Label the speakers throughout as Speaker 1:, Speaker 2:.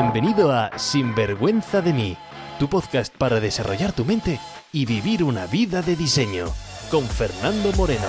Speaker 1: Bienvenido a Sinvergüenza de mí, tu podcast para desarrollar tu mente y vivir una vida de diseño, con Fernando Moreno.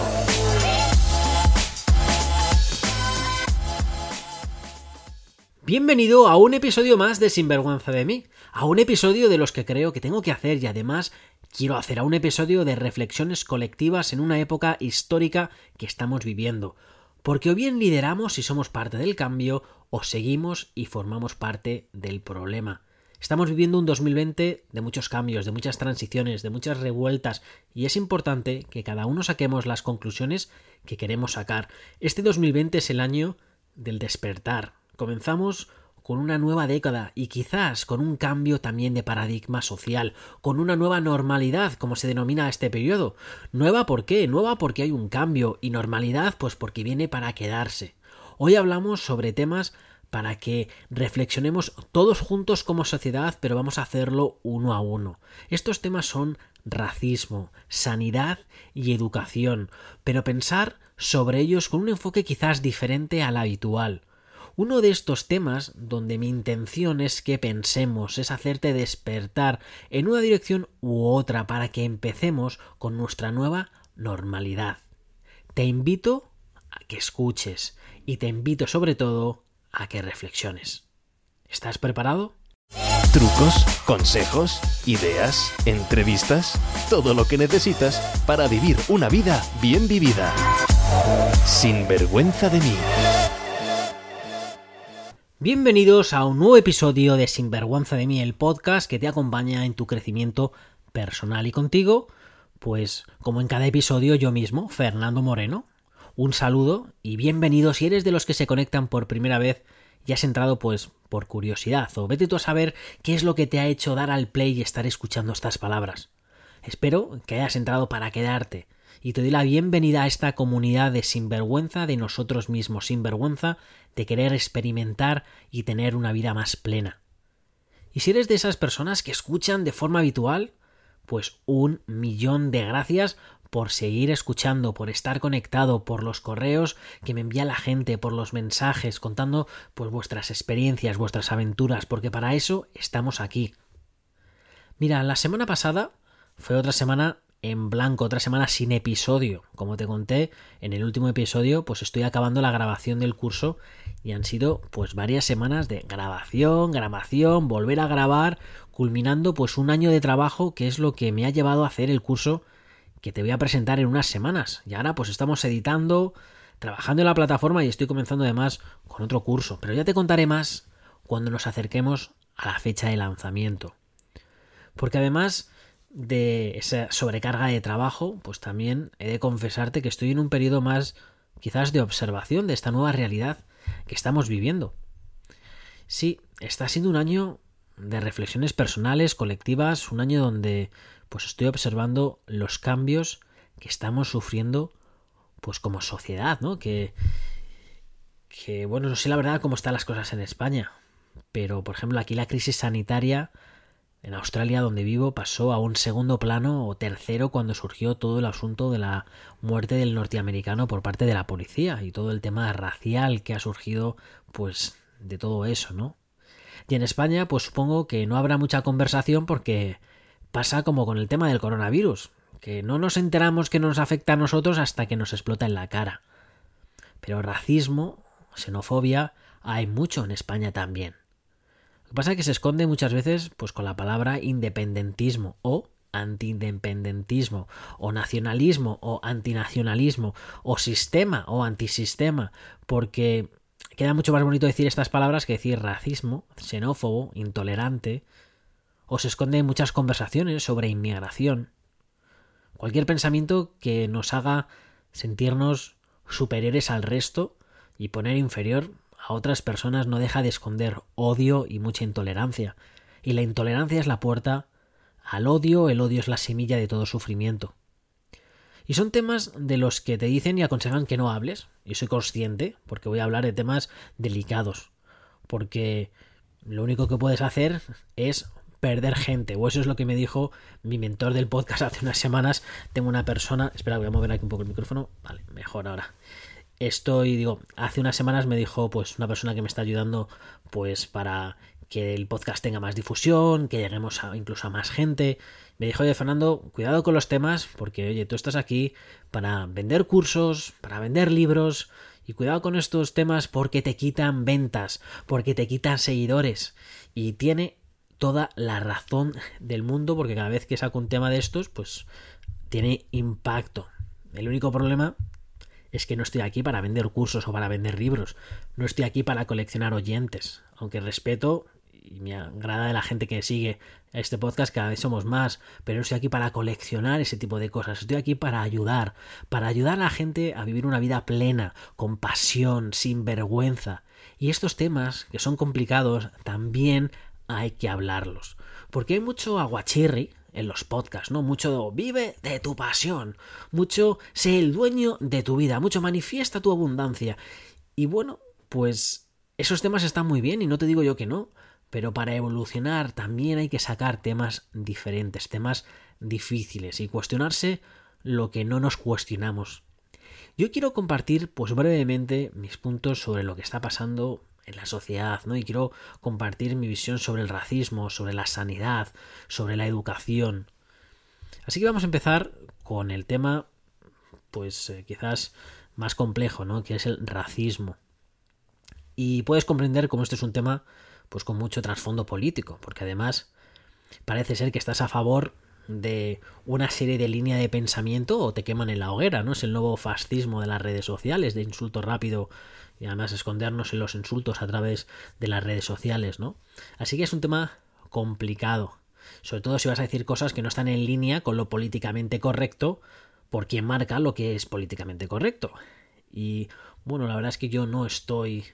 Speaker 2: Bienvenido a un episodio más de Sinvergüenza de mí, a un episodio de los que creo que tengo que hacer y además quiero hacer a un episodio de reflexiones colectivas en una época histórica que estamos viviendo, porque o bien lideramos y somos parte del cambio o seguimos y formamos parte del problema. Estamos viviendo un 2020 de muchos cambios, de muchas transiciones, de muchas revueltas, y es importante que cada uno saquemos las conclusiones que queremos sacar. Este 2020 es el año del despertar, Comenzamos con una nueva década y quizás con un cambio también de paradigma social, con una nueva normalidad, como se denomina este periodo. Nueva ¿por qué? Nueva porque hay un cambio y normalidad pues porque viene para quedarse. Hoy hablamos sobre temas para que reflexionemos todos juntos como sociedad, pero vamos a hacerlo uno a uno. Estos temas son racismo, sanidad y educación, pero pensar sobre ellos con un enfoque quizás diferente al habitual. Uno de estos temas donde mi intención es que pensemos, es hacerte despertar en una dirección u otra para que empecemos con nuestra nueva normalidad. Te invito a que escuches y te invito sobre todo a que reflexiones. ¿Estás preparado?
Speaker 1: Trucos, consejos, ideas, entrevistas, todo lo que necesitas para vivir una vida bien vivida. Sin vergüenza de mí.
Speaker 2: Bienvenidos a un nuevo episodio de Sinvergüenza de mí, el podcast que te acompaña en tu crecimiento personal y contigo, pues como en cada episodio yo mismo, Fernando Moreno. Un saludo y bienvenido si eres de los que se conectan por primera vez y has entrado pues por curiosidad o vete tú a saber qué es lo que te ha hecho dar al play y estar escuchando estas palabras. Espero que hayas entrado para quedarte y te doy la bienvenida a esta comunidad de sinvergüenza de nosotros mismos, sinvergüenza de querer experimentar y tener una vida más plena. Y si eres de esas personas que escuchan de forma habitual, pues un millón de gracias por seguir escuchando, por estar conectado, por los correos que me envía la gente, por los mensajes, contando pues vuestras experiencias, vuestras aventuras, porque para eso estamos aquí. Mira, la semana pasada fue otra semana en blanco, otra semana sin episodio. Como te conté en el último episodio, pues estoy acabando la grabación del curso y han sido pues varias semanas de grabación, grabación, volver a grabar, culminando pues un año de trabajo que es lo que me ha llevado a hacer el curso que te voy a presentar en unas semanas. Y ahora pues estamos editando, trabajando en la plataforma y estoy comenzando además con otro curso, pero ya te contaré más cuando nos acerquemos a la fecha de lanzamiento. Porque además de esa sobrecarga de trabajo, pues también he de confesarte que estoy en un periodo más quizás de observación de esta nueva realidad que estamos viviendo. Sí, está siendo un año de reflexiones personales, colectivas, un año donde pues estoy observando los cambios que estamos sufriendo pues como sociedad, ¿no? Que que bueno, no sé la verdad cómo están las cosas en España, pero por ejemplo, aquí la crisis sanitaria en Australia, donde vivo, pasó a un segundo plano o tercero cuando surgió todo el asunto de la muerte del norteamericano por parte de la policía y todo el tema racial que ha surgido, pues, de todo eso, ¿no? Y en España, pues supongo que no habrá mucha conversación porque pasa como con el tema del coronavirus, que no nos enteramos que nos afecta a nosotros hasta que nos explota en la cara. Pero racismo, xenofobia, hay mucho en España también. Lo que pasa es que se esconde muchas veces pues con la palabra independentismo o antiindependentismo o nacionalismo o antinacionalismo o sistema o antisistema porque queda mucho más bonito decir estas palabras que decir racismo, xenófobo, intolerante o se esconde en muchas conversaciones sobre inmigración. Cualquier pensamiento que nos haga sentirnos superiores al resto y poner inferior a otras personas no deja de esconder odio y mucha intolerancia. Y la intolerancia es la puerta al odio, el odio es la semilla de todo sufrimiento. Y son temas de los que te dicen y aconsejan que no hables. Y soy consciente, porque voy a hablar de temas delicados. Porque lo único que puedes hacer es perder gente. O eso es lo que me dijo mi mentor del podcast hace unas semanas. Tengo una persona. Espera, voy a mover aquí un poco el micrófono. Vale, mejor ahora estoy, digo, hace unas semanas me dijo pues una persona que me está ayudando pues para que el podcast tenga más difusión, que lleguemos incluso a más gente. Me dijo, oye Fernando, cuidado con los temas, porque oye, tú estás aquí para vender cursos, para vender libros, y cuidado con estos temas porque te quitan ventas, porque te quitan seguidores. Y tiene toda la razón del mundo, porque cada vez que saco un tema de estos, pues tiene impacto. El único problema es que no estoy aquí para vender cursos o para vender libros. No estoy aquí para coleccionar oyentes. Aunque respeto y me agrada de la gente que sigue este podcast, cada vez somos más, pero no estoy aquí para coleccionar ese tipo de cosas, estoy aquí para ayudar, para ayudar a la gente a vivir una vida plena, con pasión, sin vergüenza. Y estos temas, que son complicados, también hay que hablarlos. Porque hay mucho aguachirri en los podcasts, ¿no? Mucho vive de tu pasión, mucho sé el dueño de tu vida, mucho manifiesta tu abundancia. Y bueno, pues esos temas están muy bien y no te digo yo que no, pero para evolucionar también hay que sacar temas diferentes, temas difíciles y cuestionarse lo que no nos cuestionamos. Yo quiero compartir pues brevemente mis puntos sobre lo que está pasando en la sociedad, ¿no? Y quiero compartir mi visión sobre el racismo, sobre la sanidad, sobre la educación. Así que vamos a empezar con el tema pues eh, quizás más complejo, ¿no? Que es el racismo. Y puedes comprender cómo este es un tema pues con mucho trasfondo político, porque además parece ser que estás a favor de una serie de líneas de pensamiento o te queman en la hoguera, ¿no? Es el nuevo fascismo de las redes sociales, de insulto rápido y además escondernos en los insultos a través de las redes sociales, ¿no? Así que es un tema complicado, sobre todo si vas a decir cosas que no están en línea con lo políticamente correcto por quien marca lo que es políticamente correcto. Y bueno, la verdad es que yo no estoy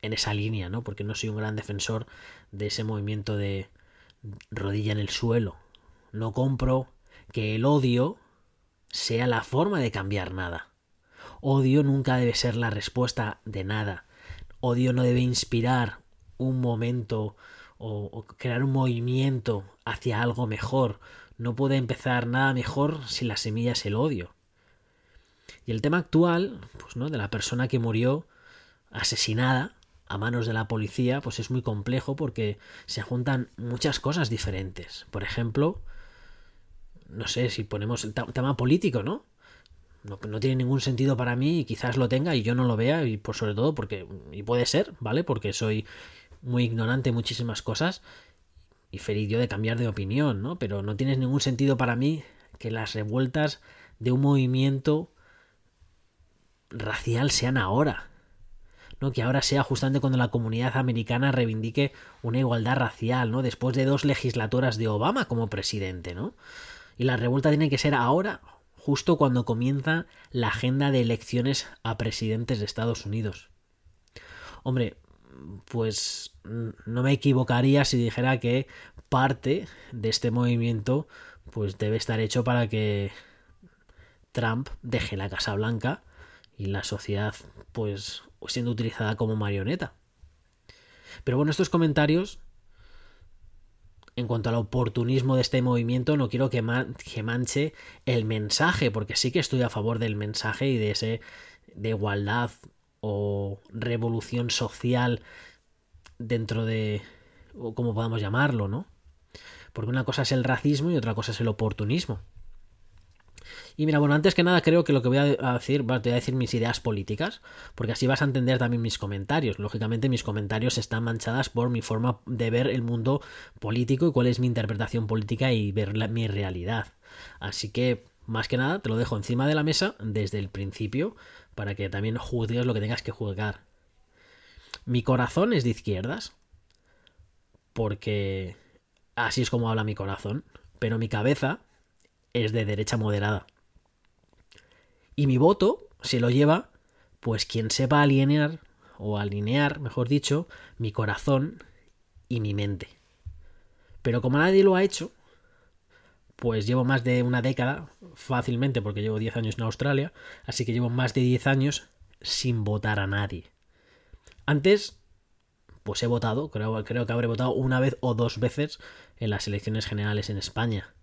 Speaker 2: en esa línea, ¿no? Porque no soy un gran defensor de ese movimiento de rodilla en el suelo. No compro que el odio sea la forma de cambiar nada. Odio nunca debe ser la respuesta de nada. Odio no debe inspirar un momento o, crear un movimiento hacia algo mejor. No puede empezar nada mejor si la semilla es el odio. Y el tema actual, pues no, de la persona que murió asesinada, a manos de la policía, pues es muy complejo porque se juntan muchas cosas diferentes. Por ejemplo, no sé si ponemos el tema político, ¿no? ¿No? No, tiene ningún sentido para mí y quizás lo tenga y yo no lo vea y por sobre todo porque y puede ser, ¿vale? Porque soy muy ignorante en muchísimas cosas y feliz yo de cambiar de opinión, ¿no? Pero no tiene ningún sentido para mí que las revueltas de un movimiento racial sean ahora que ahora sea justamente cuando la comunidad americana reivindique una igualdad racial, ¿no? después de dos legislaturas de Obama como presidente. ¿no? Y la revuelta tiene que ser ahora, justo cuando comienza la agenda de elecciones a presidentes de Estados Unidos. Hombre, pues no me equivocaría si dijera que parte de este movimiento pues debe estar hecho para que Trump deje la Casa Blanca y la sociedad pues siendo utilizada como marioneta. Pero bueno, estos comentarios en cuanto al oportunismo de este movimiento, no quiero que, manche el mensaje, porque sí que estoy a favor del mensaje y de ese de igualdad o revolución social dentro de o como podamos llamarlo, ¿no? Porque una cosa es el racismo y otra cosa es el oportunismo. Y mira, bueno, antes que nada creo que lo que voy a decir, te voy a decir mis ideas políticas, porque así vas a entender también mis comentarios. Lógicamente mis comentarios están manchadas por mi forma de ver el mundo político y cuál es mi interpretación política y ver mi realidad. Así que, más que nada, te lo dejo encima de la mesa desde el principio, para que también juzgues lo que tengas que juzgar. Mi corazón es de izquierdas, porque así es como habla mi corazón, pero mi cabeza es de derecha moderada. Y mi voto se lo lleva, pues quien sepa alinear, o alinear, mejor dicho, mi corazón y mi mente. Pero como nadie lo ha hecho, pues llevo más de una década, fácilmente, porque llevo 10 años en Australia, así que llevo más de 10 años sin votar a nadie. Antes, pues he votado, creo, creo que habré votado una vez o dos veces en las elecciones generales en España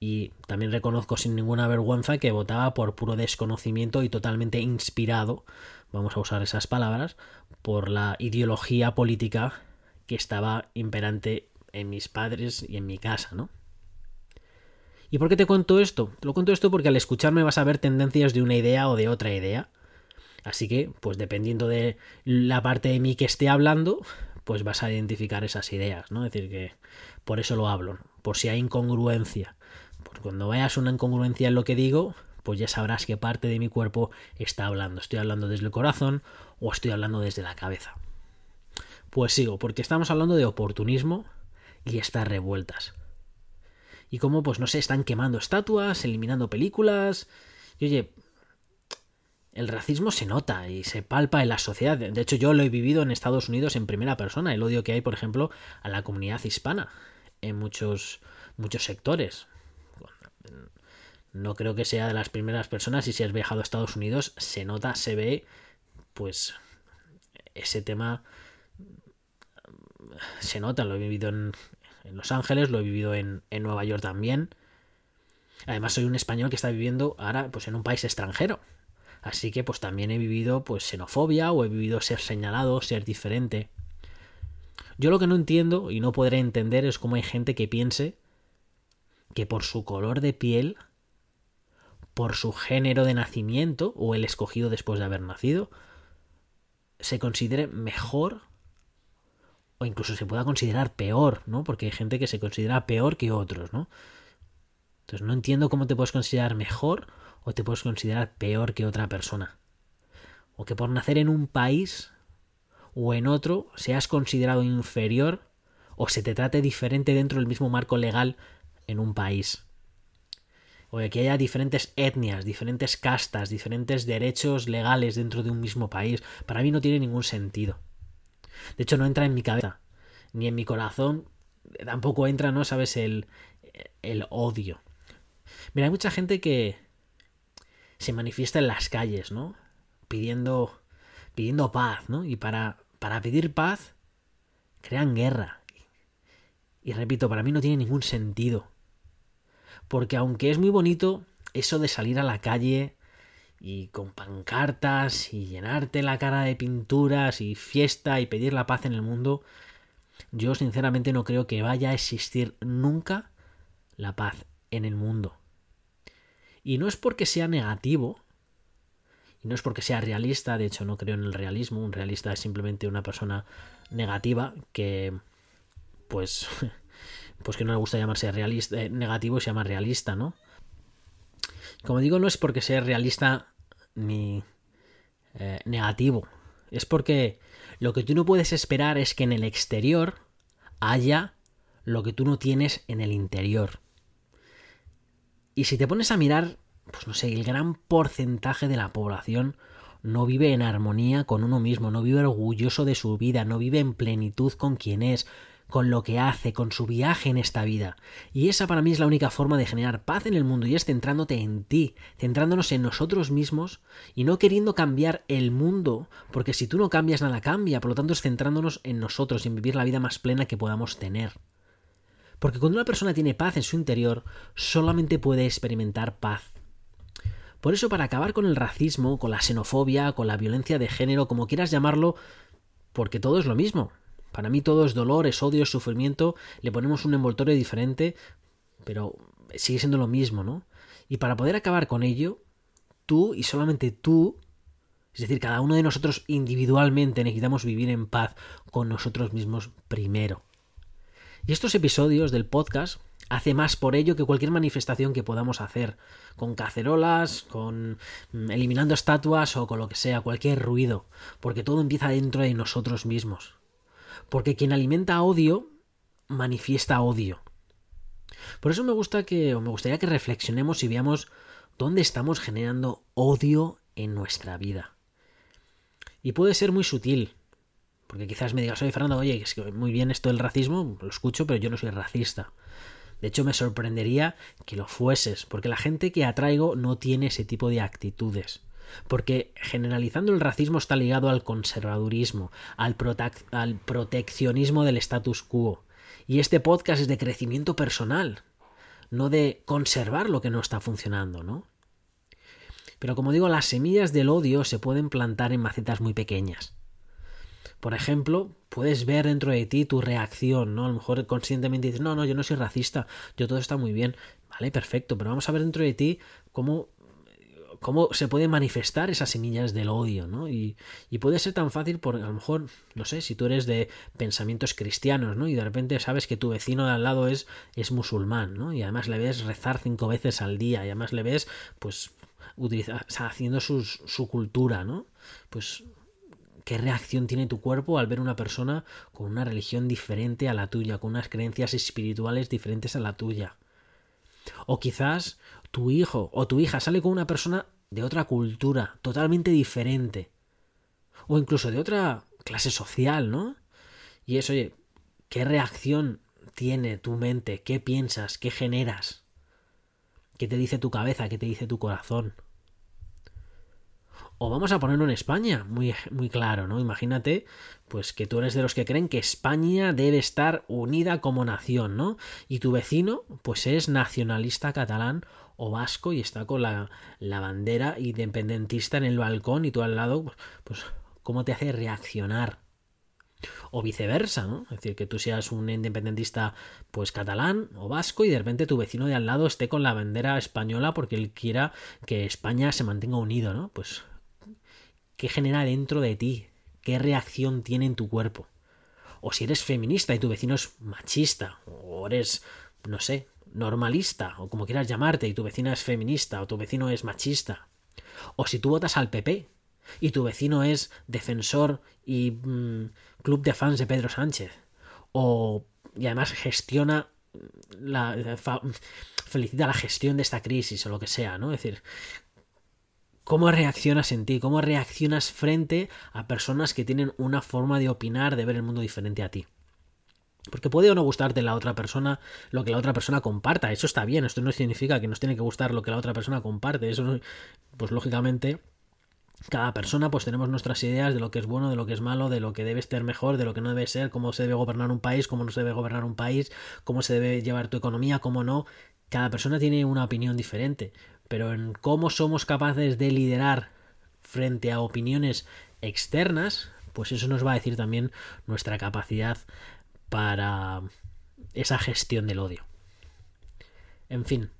Speaker 2: y también reconozco sin ninguna vergüenza que votaba por puro desconocimiento y totalmente inspirado, vamos a usar esas palabras, por la ideología política que estaba imperante en mis padres y en mi casa, ¿no? ¿Y por qué te cuento esto? Te lo cuento esto porque al escucharme vas a ver tendencias de una idea o de otra idea. Así que, pues dependiendo de la parte de mí que esté hablando, pues vas a identificar esas ideas, ¿no? Es decir, que por eso lo hablo, por si hay incongruencia. Cuando veas una incongruencia en lo que digo, pues ya sabrás qué parte de mi cuerpo está hablando. ¿Estoy hablando desde el corazón o estoy hablando desde la cabeza? Pues sigo, porque estamos hablando de oportunismo y estas revueltas y cómo, pues no sé, están quemando estatuas, eliminando películas. Y oye, el racismo se nota y se palpa en la sociedad. De hecho, yo lo he vivido en Estados Unidos en primera persona, el odio que hay, por ejemplo, a la comunidad hispana en muchos, muchos sectores. No creo que sea de las primeras personas y si has viajado a Estados Unidos se nota, se ve, pues ese tema se nota, lo he vivido en, en Los Ángeles, lo he vivido en, Nueva York también. Además soy un español que está viviendo ahora pues en un país extranjero. Así que pues también he vivido pues xenofobia o he vivido ser señalado, ser diferente. Yo lo que no entiendo y no podré entender es cómo hay gente que piense que por su color de piel, por su género de nacimiento o el escogido después de haber nacido, se considere mejor o incluso se pueda considerar peor, ¿no? Porque hay gente que se considera peor que otros, ¿no? Entonces no entiendo cómo te puedes considerar mejor o te puedes considerar peor que otra persona. O que por nacer en un país o en otro seas considerado inferior o se te trate diferente dentro del mismo marco legal en un país. O que haya diferentes etnias, diferentes castas, diferentes derechos legales dentro de un mismo país. Para mí no tiene ningún sentido. De hecho, no entra en mi cabeza, ni en mi corazón, tampoco entra, ¿no? Sabes, el, el odio. Mira, hay mucha gente que se manifiesta en las calles, ¿no? Pidiendo, pidiendo paz, ¿no? Y para, para pedir paz, crean guerra. Y repito, para mí no tiene ningún sentido. Porque aunque es muy bonito eso de salir a la calle y con pancartas y llenarte la cara de pinturas y fiesta y pedir la paz en el mundo, yo sinceramente no creo que vaya a existir nunca la paz en el mundo. Y no es porque sea negativo, y no es porque sea realista, de hecho no creo en el realismo, un realista es simplemente una persona negativa que pues pues que no le gusta llamarse realista, eh, negativo se llama realista, ¿no? Como digo, no es porque sea realista ni eh, negativo. Es porque lo que tú no puedes esperar es que en el exterior haya lo que tú no tienes en el interior. Y si te pones a mirar, pues no sé, el gran porcentaje de la población no vive en armonía con uno mismo, no vive orgulloso de su vida, no vive en plenitud con quien es, con lo que hace, con su viaje en esta vida. Y esa para mí es la única forma de generar paz en el mundo y es centrándote en ti, centrándonos en nosotros mismos y no queriendo cambiar el mundo, porque si tú no cambias nada cambia, por lo tanto es centrándonos en nosotros y en vivir la vida más plena que podamos tener. Porque cuando una persona tiene paz en su interior, solamente puede experimentar paz. Por eso, para acabar con el racismo, con la xenofobia, con la violencia de género, como quieras llamarlo, porque todo es lo mismo, para mí todo es dolor, es odio, es sufrimiento, le ponemos un envoltorio diferente, pero sigue siendo lo mismo, ¿no? Y para poder acabar con ello, tú y solamente tú, es decir, cada uno de nosotros individualmente necesitamos vivir en paz con nosotros mismos primero. Y estos episodios del podcast hace más por ello que cualquier manifestación que podamos hacer, con cacerolas, con mm, eliminando estatuas o con lo que sea, cualquier ruido, porque todo empieza dentro de nosotros mismos. Porque quien alimenta odio, manifiesta odio. Por eso me gusta que, o me gustaría que reflexionemos y veamos dónde estamos generando odio en nuestra vida. Y puede ser muy sutil. Porque quizás me digas, oye Fernando, oye, es que muy bien esto del racismo, lo escucho, pero yo no soy racista. De hecho, me sorprendería que lo fueses, porque la gente que atraigo no tiene ese tipo de actitudes. Porque generalizando el racismo está ligado al conservadurismo, al, proteccionismo del status quo. Y este podcast es de crecimiento personal, no de conservar lo que no está funcionando, ¿no? Pero como digo, las semillas del odio se pueden plantar en macetas muy pequeñas. por ejemplo, puedes ver dentro de ti tu reacción, ¿no? A lo mejor conscientemente dices, no, no, yo no soy racista, yo todo está muy bien, vale, perfecto, pero vamos a ver dentro de ti cómo cómo se pueden manifestar esas semillas del odio, ¿no? Y, y, puede ser tan fácil por, a lo mejor, no sé, si tú eres de pensamientos cristianos, ¿no? Y de repente sabes que tu vecino de al lado es, es musulmán, ¿no? Y además le ves rezar cinco veces al día, y además le ves, pues, utiliza, haciendo su cultura, ¿no? Pues qué reacción tiene tu cuerpo al ver una persona con una religión diferente a la tuya, con unas creencias espirituales diferentes a la tuya. O quizás tu hijo o tu hija sale con una persona de otra cultura, totalmente diferente. O incluso de otra clase social, ¿no? Y eso, oye, ¿qué reacción tiene tu mente? ¿Qué piensas? ¿Qué generas? ¿Qué te dice tu cabeza? ¿Qué te dice tu corazón? O vamos a ponerlo en España, muy, muy claro, ¿no? Imagínate, pues que tú eres de los que creen que España debe estar unida como nación, ¿no? Y tu vecino, pues es nacionalista catalán o vasco y está con la, la bandera independentista en el balcón y tú al lado, pues, ¿cómo te hace reaccionar? o viceversa, ¿no? Es decir, que tú seas un independentista pues catalán o vasco y de repente tu vecino de al lado esté con la bandera española porque él quiera que España se mantenga unido, ¿no? Pues ¿Qué genera dentro de ti? ¿Qué reacción tiene en tu cuerpo? O si eres feminista y tu vecino es machista, o eres, no sé, normalista, o como quieras llamarte, y tu vecina es feminista, o tu vecino es machista. O si tú votas al PP y tu vecino es defensor y mm, club de fans de Pedro Sánchez. O y además gestiona la felicita la gestión de esta crisis o lo que sea, ¿no? Es decir, cómo reaccionas en ti, cómo reaccionas frente a personas que tienen una forma de opinar, de ver el mundo diferente a ti. Porque puede o no gustarte la otra persona, lo que la otra persona comparta. Eso está bien, esto no significa que nos tiene que gustar lo que la otra persona comparte. Eso, pues lógicamente, cada persona pues tenemos nuestras ideas de lo que es bueno, de lo que es malo, de lo que debe ser mejor, de lo que no debe ser, cómo se debe gobernar un país, cómo no se debe gobernar un país, cómo se debe llevar tu economía, cómo no. Cada persona tiene una opinión diferente pero en cómo somos capaces de liderar frente a opiniones externas, pues eso nos va a decir también nuestra capacidad para esa gestión del odio. En fin,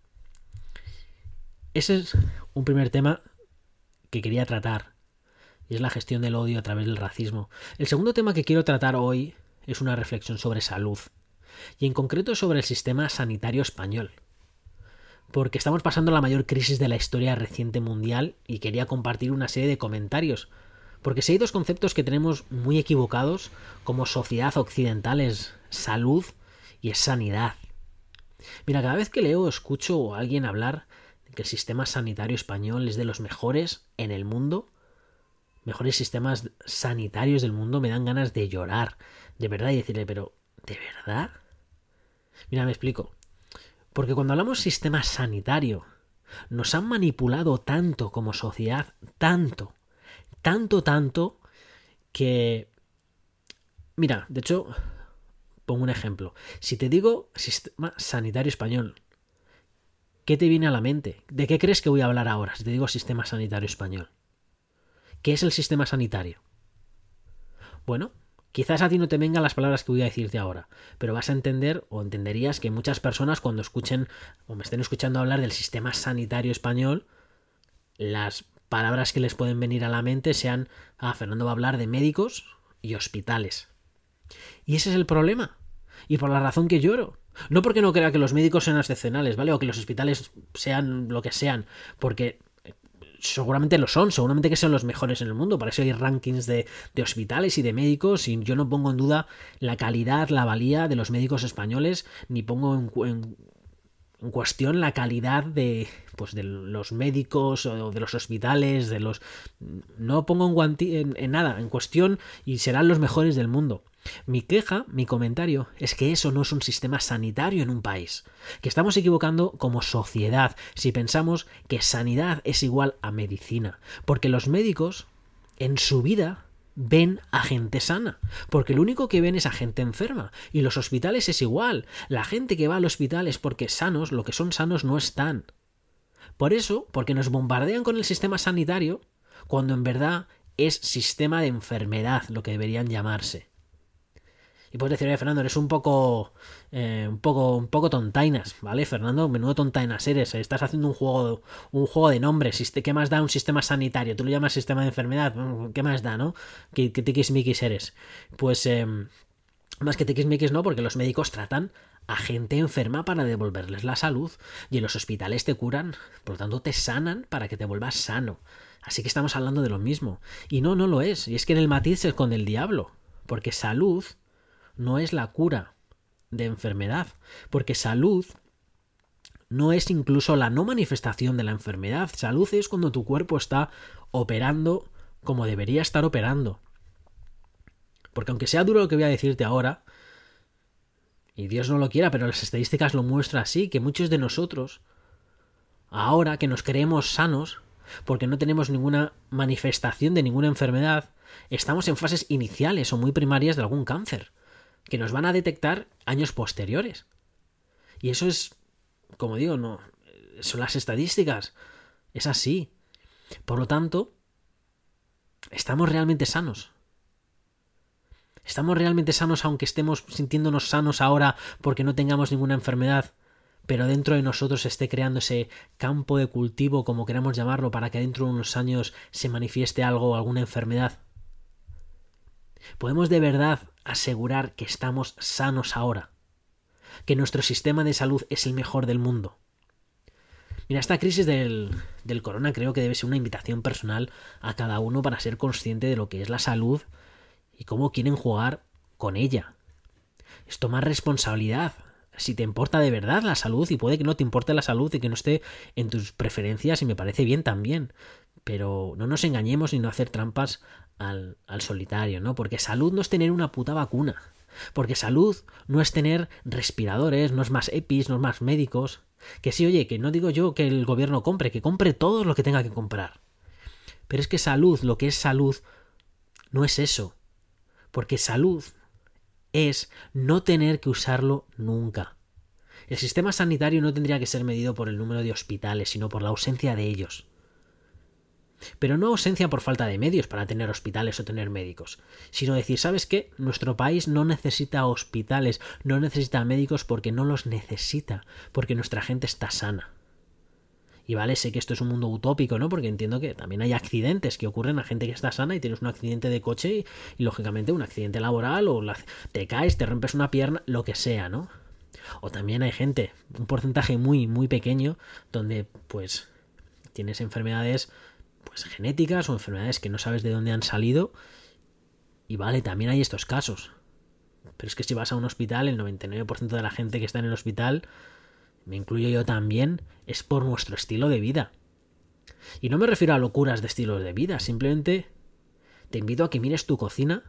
Speaker 2: ese es un primer tema que quería tratar, y es la gestión del odio a través del racismo. El segundo tema que quiero tratar hoy es una reflexión sobre salud, y en concreto sobre el sistema sanitario español porque estamos pasando la mayor crisis de la historia reciente mundial y quería compartir una serie de comentarios. Porque si hay dos conceptos que tenemos muy equivocados como sociedad occidental es salud y es sanidad. Mira, cada vez que leo o escucho a alguien hablar de que el sistema sanitario español es de los mejores en el mundo, mejores sistemas sanitarios del mundo, me dan ganas de llorar, de verdad, y decirle, pero, ¿de verdad? Mira, me explico. Porque cuando hablamos sistema sanitario, nos han manipulado tanto como sociedad, tanto, tanto, tanto, que... Mira, de hecho, pongo un ejemplo. Si te digo sistema sanitario español, ¿qué te viene a la mente? ¿De qué crees que voy a hablar ahora si te digo sistema sanitario español? ¿Qué es el sistema sanitario? Bueno, Quizás a ti no te vengan las palabras que voy a decirte ahora, pero vas a entender o entenderías que muchas personas cuando escuchen o me estén escuchando hablar del sistema sanitario español, las palabras que les pueden venir a la mente sean, ah, Fernando va a hablar de médicos y hospitales. Y ese es el problema. Y por la razón que lloro. No porque no crea que los médicos sean excepcionales, ¿vale? O que los hospitales sean lo que sean, porque seguramente lo son, seguramente que son los mejores en el mundo, para eso hay rankings de, hospitales y de médicos y yo no pongo en duda la calidad, la valía de los médicos españoles, ni pongo en, en cuestión la calidad de pues de los médicos o de los hospitales de los no pongo en, en, nada en cuestión y serán los mejores del mundo. Mi queja, mi comentario, es que eso no es un sistema sanitario en un país, que estamos equivocando como sociedad si pensamos que sanidad es igual a medicina, porque los médicos en su vida ven a gente sana, porque lo único que ven es a gente enferma, y los hospitales es igual, la gente que va al hospital es porque sanos, lo que son sanos no están. Por eso, porque nos bombardean con el sistema sanitario, cuando en verdad es sistema de enfermedad, lo que deberían llamarse. Puedes decir, oye, Fernando, eres un poco, eh, un poco, un poco tontainas, ¿vale? Fernando, menudo tontainas eres. Estás haciendo un juego, un juego de nombres. ¿Qué más da un sistema sanitario? Tú lo llamas sistema de enfermedad. ¿Qué más da, no? ¿Qué, qué tiquismiquis eres? Pues, eh, más que tiquismiquis no, porque los médicos tratan a gente enferma para devolverles la salud y en los hospitales te curan, por lo tanto te sanan para que te vuelvas sano. Así que estamos hablando de lo mismo. Y no, no lo es. Y es que en el matiz es con el diablo. Porque salud no es la cura de enfermedad, porque salud no es incluso la no manifestación de la enfermedad. Salud es cuando tu cuerpo está operando como debería estar operando. Porque aunque sea duro lo que voy a decirte ahora, y Dios no lo quiera, pero las estadísticas lo muestran así, que muchos de nosotros, ahora que nos creemos sanos, porque no tenemos ninguna manifestación de ninguna enfermedad, estamos en fases iniciales o muy primarias de algún cáncer que nos van a detectar años posteriores. Y eso es, como digo, no son las estadísticas. Es así. Por lo tanto, estamos realmente sanos. Estamos realmente sanos aunque estemos sintiéndonos sanos ahora porque no tengamos ninguna enfermedad, pero dentro de nosotros esté creando ese campo de cultivo, como queramos llamarlo, para que dentro de unos años se manifieste algo, alguna enfermedad. Podemos de verdad asegurar que estamos sanos ahora, que nuestro sistema de salud es el mejor del mundo. Mira, esta crisis del, del, corona creo que debe ser una invitación personal a cada uno para ser consciente de lo que es la salud y cómo quieren jugar con ella. Es tomar responsabilidad. Si te importa de verdad la salud, y puede que no te importe la salud y que no esté en tus preferencias, y me parece bien también. Pero no nos engañemos ni no hacer trampas al, solitario, ¿no? Porque salud no es tener una puta vacuna. Porque salud no es tener respiradores, no es más EPIs, no es más médicos. Que sí, oye, que no digo yo que el gobierno compre, que compre todo lo que tenga que comprar. Pero es que salud, lo que es salud, no es eso. Porque salud es no tener que usarlo nunca. El sistema sanitario no tendría que ser medido por el número de hospitales, sino por la ausencia de ellos. Pero no ausencia por falta de medios para tener hospitales o tener médicos, sino decir, ¿sabes qué? Nuestro país no necesita hospitales, no necesita médicos porque no los necesita, porque nuestra gente está sana. Y vale, sé que esto es un mundo utópico, ¿no? Porque entiendo que también hay accidentes que ocurren a gente que está sana y tienes un accidente de coche y, lógicamente un accidente laboral o te caes, te rompes una pierna, lo que sea, ¿no? O también hay gente, un porcentaje muy, muy pequeño, donde pues tienes enfermedades pues genéticas o enfermedades que no sabes de dónde han salido. Y vale, también hay estos casos. Pero es que si vas a un hospital, el 99% de la gente que está en el hospital, me incluyo yo también, es por nuestro estilo de vida. Y no me refiero a locuras de estilos de vida, simplemente te invito a que mires tu cocina,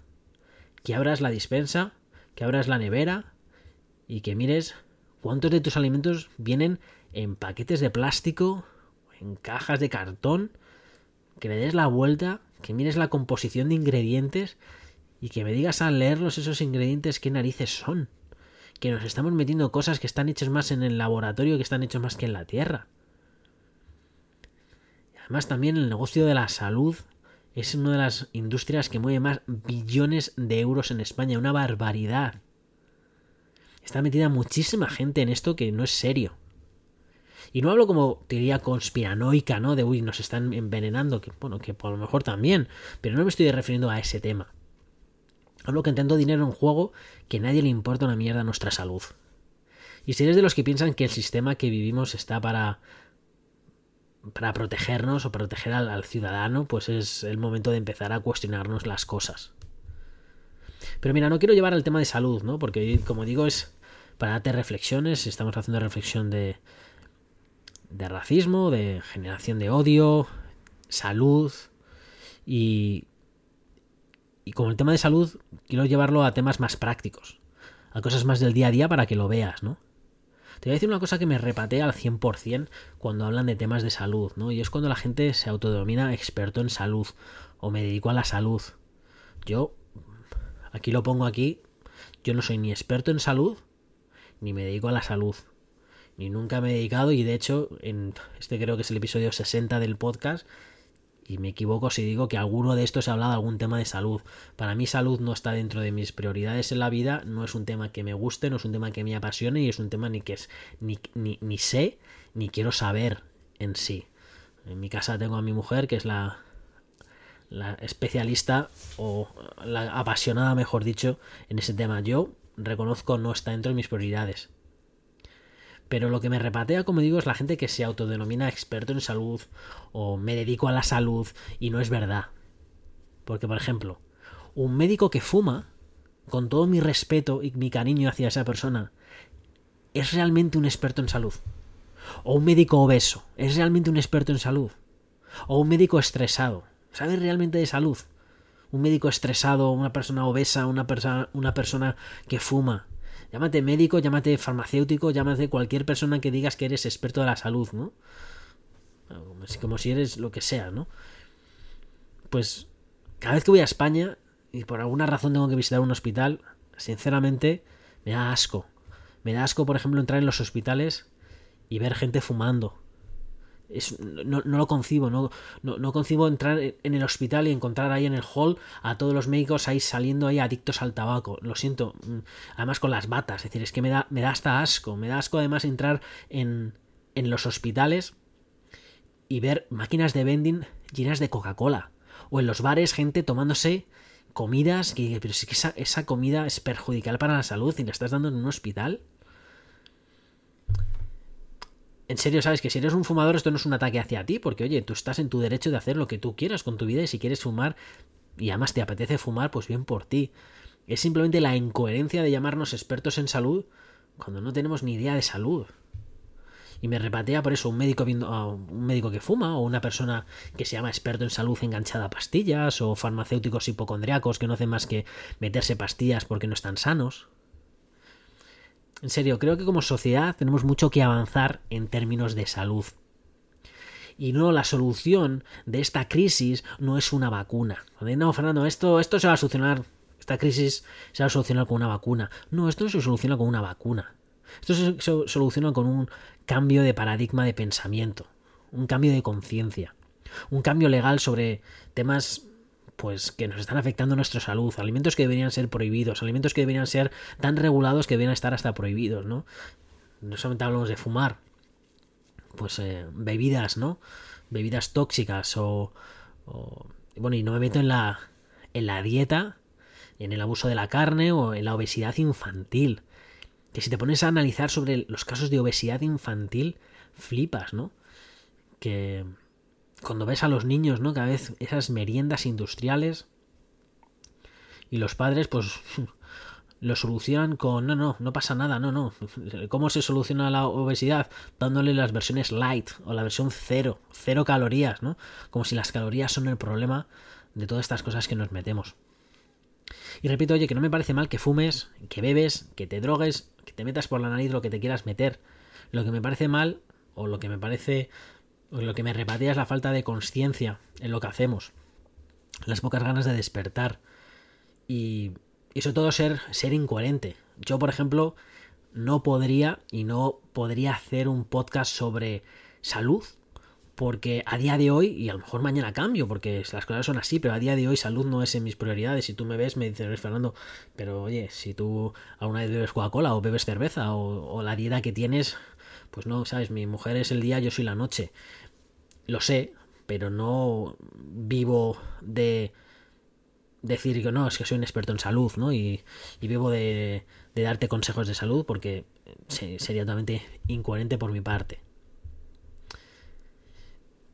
Speaker 2: que abras la dispensa, que abras la nevera y que mires cuántos de tus alimentos vienen en paquetes de plástico, en cajas de cartón que le des la vuelta, que mires la composición de ingredientes y que me digas al leerlos esos ingredientes qué narices son. Que nos estamos metiendo cosas que están hechas más en el laboratorio que están hechas más que en la tierra. Además también el negocio de la salud es una de las industrias que mueve más billones de euros en España, una barbaridad. Está metida muchísima gente en esto que no es serio. Y no hablo como teoría conspiranoica, ¿no? De uy, nos están envenenando, que bueno, que por lo mejor también, pero no me estoy refiriendo a ese tema. Hablo que intento dinero en juego que nadie le importa una mierda a nuestra salud. Y si eres de los que piensan que el sistema que vivimos está para para protegernos o proteger al, al ciudadano, pues es el momento de empezar a cuestionarnos las cosas. Pero mira, no quiero llevar al tema de salud, ¿no? Porque como digo es para darte reflexiones, estamos haciendo reflexión de, de racismo, de generación de odio, salud y, y con el tema de salud quiero llevarlo a temas más prácticos, a cosas más del día a día para que lo veas, ¿no? Te voy a decir una cosa que me repatea al 100% cuando hablan de temas de salud, ¿no? Y es cuando la gente se autodenomina experto en salud o me dedico a la salud. Yo, aquí lo pongo aquí, yo no soy ni experto en salud ni me dedico a la salud ni nunca me he dedicado y de hecho en este creo que es el episodio 60 del podcast Y me equivoco si digo que alguno de estos ha hablado de algún tema de salud. Para mí salud no está dentro de mis prioridades en la vida, no es un tema que me guste, no es un tema que me apasione y es un tema ni que es, ni, ni, ni sé ni quiero saber en sí. En mi casa tengo a mi mujer, que es la, la especialista o la apasionada, mejor dicho, en ese tema. Yo reconozco no está dentro de mis prioridades. Pero lo que me repatea, como digo, es la gente que se autodenomina experto en salud o me dedico a la salud y no es verdad. Porque, por ejemplo, un médico que fuma, con todo mi respeto y mi cariño hacia esa persona, ¿es realmente un experto en salud? O un médico obeso, ¿es realmente un experto en salud? O un médico estresado, ¿sabe realmente de salud? Un médico estresado, una persona obesa, una, una persona que fuma, Llámate médico, llámate farmacéutico, llámate cualquier persona que digas que eres experto de la salud, ¿no? Como si eres lo que sea, ¿no? Pues cada vez que voy a España y por alguna razón tengo que visitar un hospital, sinceramente me da asco. Me da asco, por ejemplo, entrar en los hospitales y ver gente fumando no, lo concibo, no, no, concibo entrar en el hospital y encontrar ahí en el hall a todos los médicos ahí saliendo ahí adictos al tabaco. Lo siento, mm, además con las batas, es decir, es que me da, me da hasta asco, me da asco además entrar en, en los hospitales y ver máquinas de vending llenas de Coca-Cola. O en los bares gente tomándose comidas que... Pero sí que esa, esa comida es perjudicial para la salud y la estás dando en un hospital en serio, sabes que si eres un fumador esto no es un ataque hacia ti, porque oye, tú estás en tu derecho de hacer lo que tú quieras con tu vida y si quieres fumar y además te apetece fumar, pues bien por ti. Es simplemente la incoherencia de llamarnos expertos en salud cuando no tenemos ni idea de salud. Y me repatea por eso un médico viendo un médico que fuma o una persona que se llama experto en salud enganchada a pastillas o farmacéuticos hipocondriacos que no hacen más que meterse pastillas porque no están sanos. En serio, creo que como sociedad tenemos mucho que avanzar en términos de salud. Y no, la solución de esta crisis no es una vacuna. No, Fernando, esto, esto se va a solucionar. Esta crisis se va a solucionar con una vacuna. No, esto no se soluciona con una vacuna. Esto se soluciona con un cambio de paradigma de pensamiento, un cambio de conciencia, un cambio legal sobre temas pues que nos están afectando nuestra salud, alimentos que deberían ser prohibidos, alimentos que deberían ser tan regulados que deberían estar hasta prohibidos, ¿no? No solamente hablamos de fumar, pues eh, bebidas, ¿no? Bebidas tóxicas o, bueno, y no me meto en la en la dieta, en el abuso de la carne o en la obesidad infantil. Que si te pones a analizar sobre los casos de obesidad infantil, flipas, ¿no? Que cuando ves a los niños, ¿no? Cada vez esas meriendas industriales y los padres, pues lo solucionan con no, no, no pasa nada, no, no. ¿Cómo se soluciona la obesidad? Dándole las versiones light o la versión cero, cero calorías, ¿no? Como si las calorías son el problema de todas estas cosas que nos metemos. Y repito, oye, que no me parece mal que fumes, que bebes, que te drogues, que te metas por la nariz lo que te quieras meter. Lo que me parece mal, o lo que me parece lo que me repatea es la falta de conciencia en lo que hacemos, las pocas ganas de despertar y, y sobre todo ser, ser incoherente. Yo, por ejemplo, no podría y no podría hacer un podcast sobre salud porque a día de hoy, y a lo mejor mañana cambio, porque las cosas son así, pero a día de hoy salud no es en mis prioridades. Si tú me ves, me dices, Fernando, pero oye, si tú alguna vez bebes Coca-Cola o bebes cerveza o, o, la dieta que tienes, pues no, sabes, mi mujer es el día, yo soy la noche. Lo sé, pero no vivo de decir que no, es que soy un experto en salud, ¿no? Y, vivo de, darte consejos de salud porque sería totalmente incoherente por mi parte.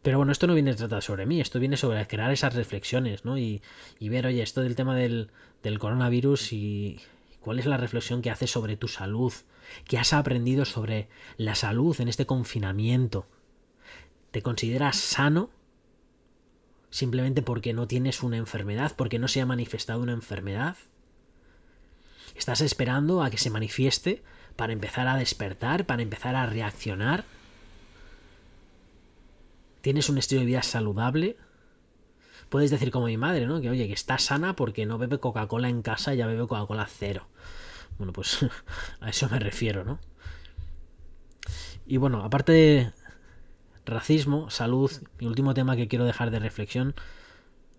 Speaker 2: Pero bueno, esto no viene tratado sobre mí, esto viene sobre crear esas reflexiones, ¿no? Y, y ver, oye, esto del tema del, del coronavirus y cuál es la reflexión que haces sobre tu salud, ¿Qué has aprendido sobre la salud en este confinamiento? ¿Te consideras sano? Simplemente porque no tienes una enfermedad, porque no se ha manifestado una enfermedad. ¿Estás esperando a que se manifieste para empezar a despertar, para empezar a reaccionar? ¿Tienes un estilo de vida saludable? Puedes decir como mi madre, ¿no? Que oye, que está sana porque no bebe Coca-Cola en casa y ya bebe Coca-Cola cero. Bueno, pues a eso me refiero, ¿no? Y bueno, aparte racismo, salud. Mi último tema que quiero dejar de reflexión,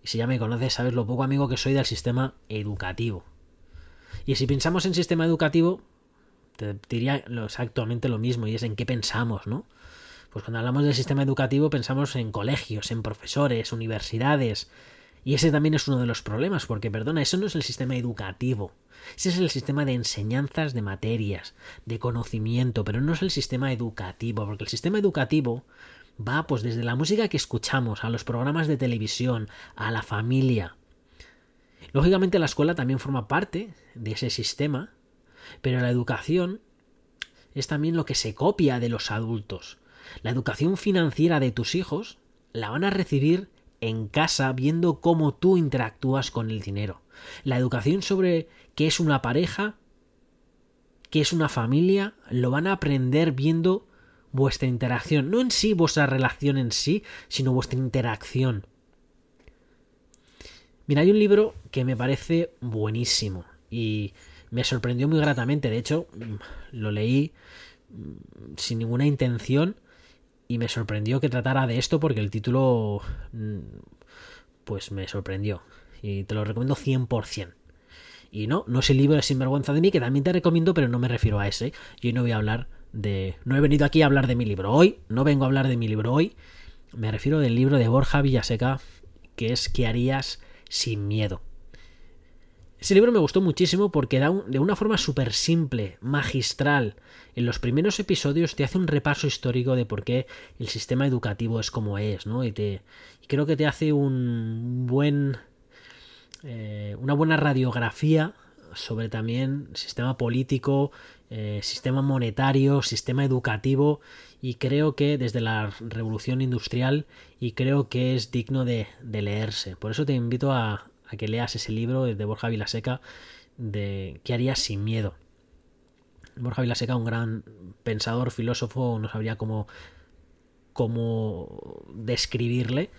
Speaker 2: y si ya me conoces, sabes lo poco amigo que soy del sistema educativo. Y si pensamos en sistema educativo, te diría exactamente lo mismo, y es en qué pensamos, ¿no? Pues cuando hablamos del sistema educativo pensamos en colegios, en profesores, universidades, y ese también es uno de los problemas, porque perdona, eso no es el sistema educativo. Ese es el sistema de enseñanzas de materias, de conocimiento, pero no es el sistema educativo, porque el sistema educativo va pues desde la música que escuchamos, a los programas de televisión, a la familia. Lógicamente la escuela también forma parte de ese sistema, pero la educación es también lo que se copia de los adultos. La educación financiera de tus hijos la van a recibir en casa viendo cómo tú interactúas con el dinero. La educación sobre qué es una pareja, qué es una familia, lo van a aprender viendo vuestra interacción. No en sí vuestra relación en sí, sino vuestra interacción. Mira, hay un libro que me parece buenísimo y me sorprendió muy gratamente. De hecho, lo leí mm, sin ninguna intención y me sorprendió que tratara de esto porque el título mm, pues me sorprendió y te lo recomiendo 100%. Y no, no es el libro de Sinvergüenza de mí, que también te recomiendo, pero no me refiero a ese. Yo no voy a hablar de... No he venido aquí a hablar de mi libro hoy, no vengo a hablar de mi libro hoy, me refiero del libro de Borja Villaseca, que es ¿Qué harías sin miedo? Ese libro me gustó muchísimo porque da de una forma súper simple, magistral. En los primeros episodios te hace un repaso histórico de por qué el sistema educativo es como es, ¿no? Y, te, creo que te hace un buen. Eh, una buena radiografía sobre también sistema político, eh, sistema monetario, sistema educativo y creo que desde la revolución industrial y creo que es digno de leerse. Por eso te invito a, que leas ese libro de Borja Vilaseca de ¿Qué harías sin miedo? Borja Vilaseca, un gran pensador, filósofo, no sabría cómo, cómo describirle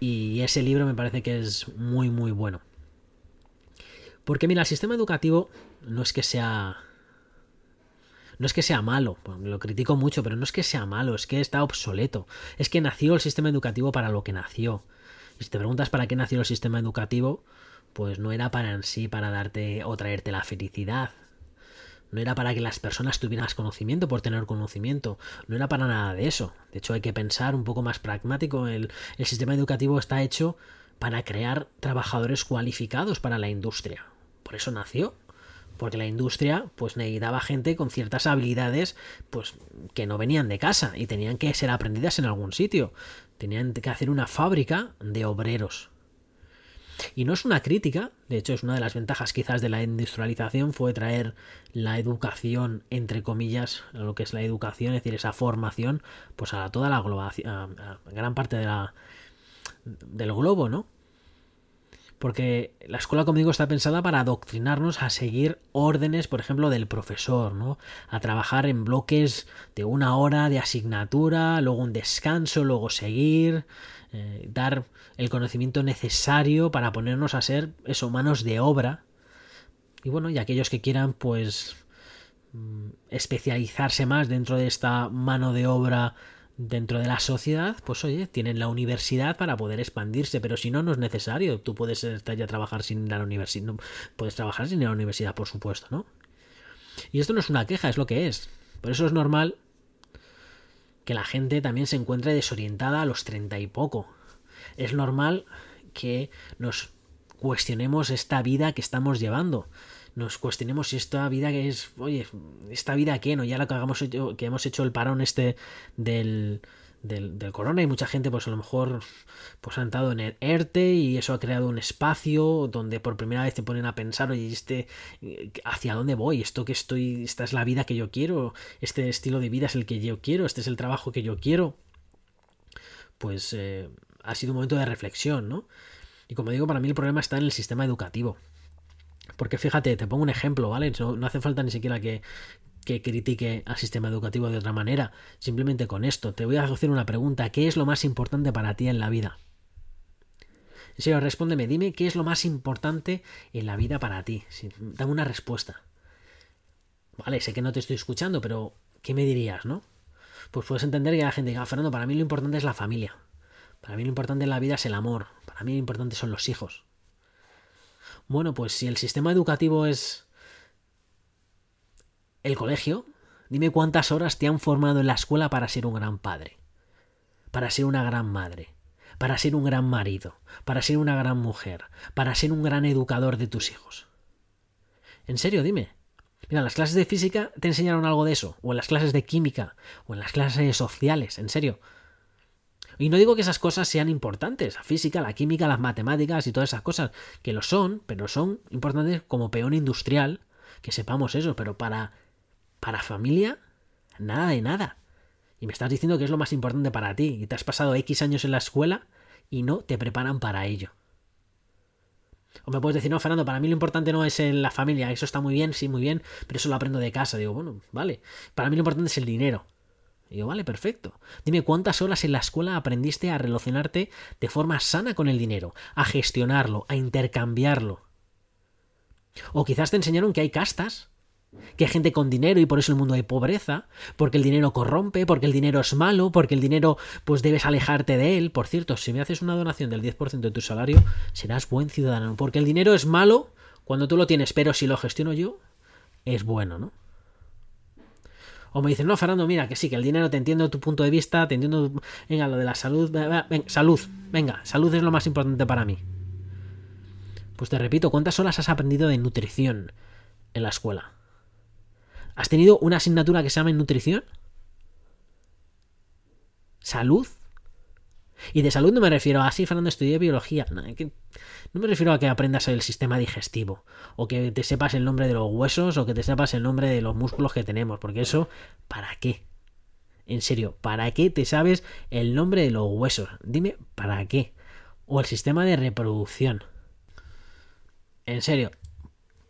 Speaker 2: y ese libro me parece que es muy muy bueno. Porque mira, el sistema educativo no es que sea no es que sea malo, lo critico mucho, pero no es que sea malo, es que está obsoleto. Es que nació el sistema educativo para lo que nació. Y si te preguntas para qué nació el sistema educativo, pues no era para en sí para darte o traerte la felicidad. No era para que las personas tuvieran conocimiento por tener conocimiento. No era para nada de eso. De hecho, hay que pensar un poco más pragmático. El sistema educativo está hecho para crear trabajadores cualificados para la industria. Por eso nació porque la industria pues necesitaba gente con ciertas habilidades pues que no venían de casa y tenían que ser aprendidas en algún sitio. Tenían que hacer una fábrica de obreros. Y no es una crítica, de hecho es una de las ventajas quizás de la industrialización fue traer la educación, entre comillas, lo que es la educación, es decir, esa formación, pues a toda la gran parte de la, del globo, ¿no? Porque la escuela, como digo, está pensada para adoctrinarnos a seguir órdenes, por ejemplo, del profesor, ¿no? A trabajar en bloques de una hora de asignatura, luego un descanso, luego seguir, eh, dar el conocimiento necesario para ponernos a ser eso, manos de obra. Y bueno, y aquellos que quieran, pues, mm, especializarse más dentro de esta mano de obra dentro de la sociedad, pues oye, tienen la universidad para poder expandirse, pero si no, no es necesario. Tú puedes estar ya a trabajar sin la universidad, no, puedes trabajar sin a la universidad, por supuesto, ¿no? Y esto no es una queja, es lo que es. Por eso es normal que la gente también se encuentre desorientada a los treinta y poco. Es normal que nos cuestionemos esta vida que estamos llevando nos cuestionemos si esta vida que es, oye, esta vida qué, ¿no? Ya lo que, hagamos, que hemos hecho el parón este del, del, del, corona y mucha gente pues a lo mejor pues ha entrado en el ERTE y eso ha creado un espacio donde por primera vez te ponen a pensar oye este hacia dónde voy esto que estoy esta es la vida que yo quiero este estilo de vida es el que yo quiero este es el trabajo que yo quiero pues eh, ha sido un momento de reflexión no y como digo para mí el problema está en el sistema educativo porque fíjate, te pongo un ejemplo, ¿vale? No, hace falta ni siquiera que, que critique al sistema educativo de otra manera. Simplemente con esto, te voy a hacer una pregunta. ¿Qué es lo más importante para ti en la vida? En serio, respóndeme, dime qué es lo más importante en la vida para ti. dame una respuesta. Vale, sé que no te estoy escuchando, pero ¿qué me dirías, no? pues puedes entender que la gente diga, Fernando, para mí lo importante es la familia. Para mí lo importante en la vida es el amor. Para mí lo importante son los hijos. Bueno, pues si el sistema educativo es el colegio, dime cuántas horas te han formado en la escuela para ser un gran padre, para ser una gran madre, para ser un gran marido, para ser una gran mujer, para ser un gran educador de tus hijos. En serio, dime. Mira, las clases de física te enseñaron algo de eso, o en las clases de química, o en las clases sociales, en serio. Y no digo que esas cosas sean importantes, la física, la química, las matemáticas y todas esas cosas, que lo son, pero son importantes como peón industrial, que sepamos eso, pero para para familia, nada de nada. Y me estás diciendo que es lo más importante para ti, y te has pasado X años en la escuela y no te preparan para ello. O me puedes decir, no, Fernando, para mí lo importante no es la familia, eso está muy bien, sí, muy bien, pero eso lo aprendo de casa. Digo, bueno, vale. Para mí lo importante es el dinero. Digo, vale, perfecto. Dime cuántas horas en la escuela aprendiste a relacionarte de forma sana con el dinero, a gestionarlo, a intercambiarlo. O quizás te enseñaron que hay castas, que hay gente con dinero y por eso el mundo hay pobreza, porque el dinero corrompe, porque el dinero es malo, porque el dinero pues debes alejarte de él. Por cierto, si me haces una donación del 10% de tu salario, serás buen ciudadano, porque el dinero es malo cuando tú lo tienes, pero si lo gestiono yo, es bueno, ¿no? O me dicen, no, Fernando, mira, que sí, que el dinero, te entiendo tu punto de vista, te entiendo, venga, lo de la salud, venga, salud, venga, salud es lo más importante para mí. Pues te repito, ¿cuántas horas has aprendido de nutrición en la escuela? ¿Has tenido una asignatura que se llama nutrición? ¿Salud? Y de salud no me refiero a, sí, Fernando, estudié biología. No, me refiero a que aprendas el sistema digestivo, o que te sepas el nombre de los huesos, o que te sepas el nombre de los músculos que tenemos, porque eso, ¿para qué? En serio, ¿para qué te sabes el nombre de los huesos? Dime, ¿para qué? O el sistema de reproducción. En serio,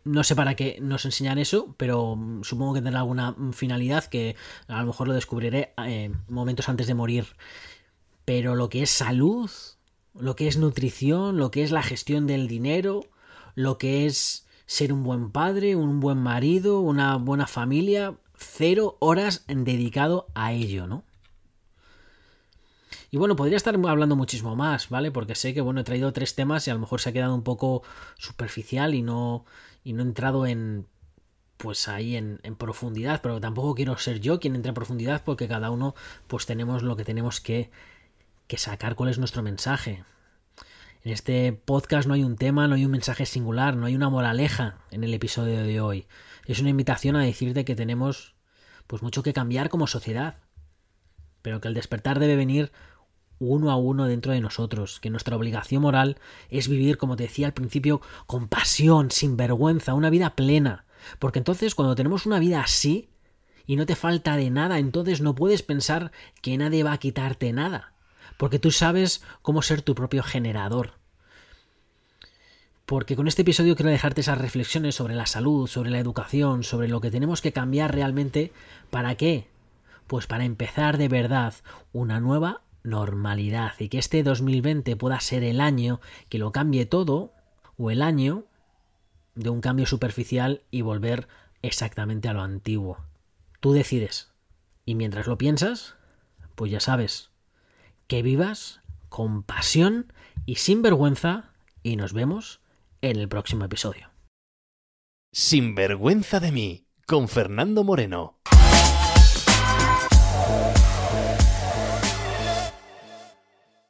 Speaker 2: no sé para qué nos enseñan eso, pero supongo que tendrá alguna finalidad que a lo mejor lo descubriré eh, momentos antes de morir. Pero lo que es salud, lo que es nutrición, lo que es la gestión del dinero, lo que es ser un buen padre, un buen marido, una buena familia, cero horas dedicado a ello, ¿no? Y bueno, podría estar hablando muchísimo más, ¿vale? Porque sé que, bueno, he traído tres temas y a lo mejor se ha quedado un poco superficial y no, y no he entrado en pues ahí en, en, profundidad, pero tampoco quiero ser yo quien entre en profundidad porque cada uno pues tenemos lo que tenemos que, que sacar, cuál es nuestro mensaje. En este podcast no hay un tema, no hay un mensaje singular, no hay una moraleja en el episodio de hoy. Es una invitación a decirte que tenemos pues mucho que cambiar como sociedad, pero que el despertar debe venir uno a uno dentro de nosotros, que nuestra obligación moral es vivir, como te decía al principio, con pasión, sin vergüenza, una vida plena. Porque entonces cuando tenemos una vida así, y no te falta de nada, entonces no puedes pensar que nadie va a quitarte nada, porque tú sabes cómo ser tu propio generador. Porque con este episodio quiero dejarte esas reflexiones sobre la salud, sobre la educación, sobre lo que tenemos que cambiar realmente. ¿Para qué? Pues para empezar de verdad una nueva normalidad y que este 2020 pueda ser el año que lo cambie todo o el año de un cambio superficial y volver exactamente a lo antiguo. Tú decides. Y mientras lo piensas, pues ya sabes, que vivas con pasión y sin vergüenza y nos vemos en el próximo episodio.
Speaker 1: Sin vergüenza de mí, con Fernando Moreno.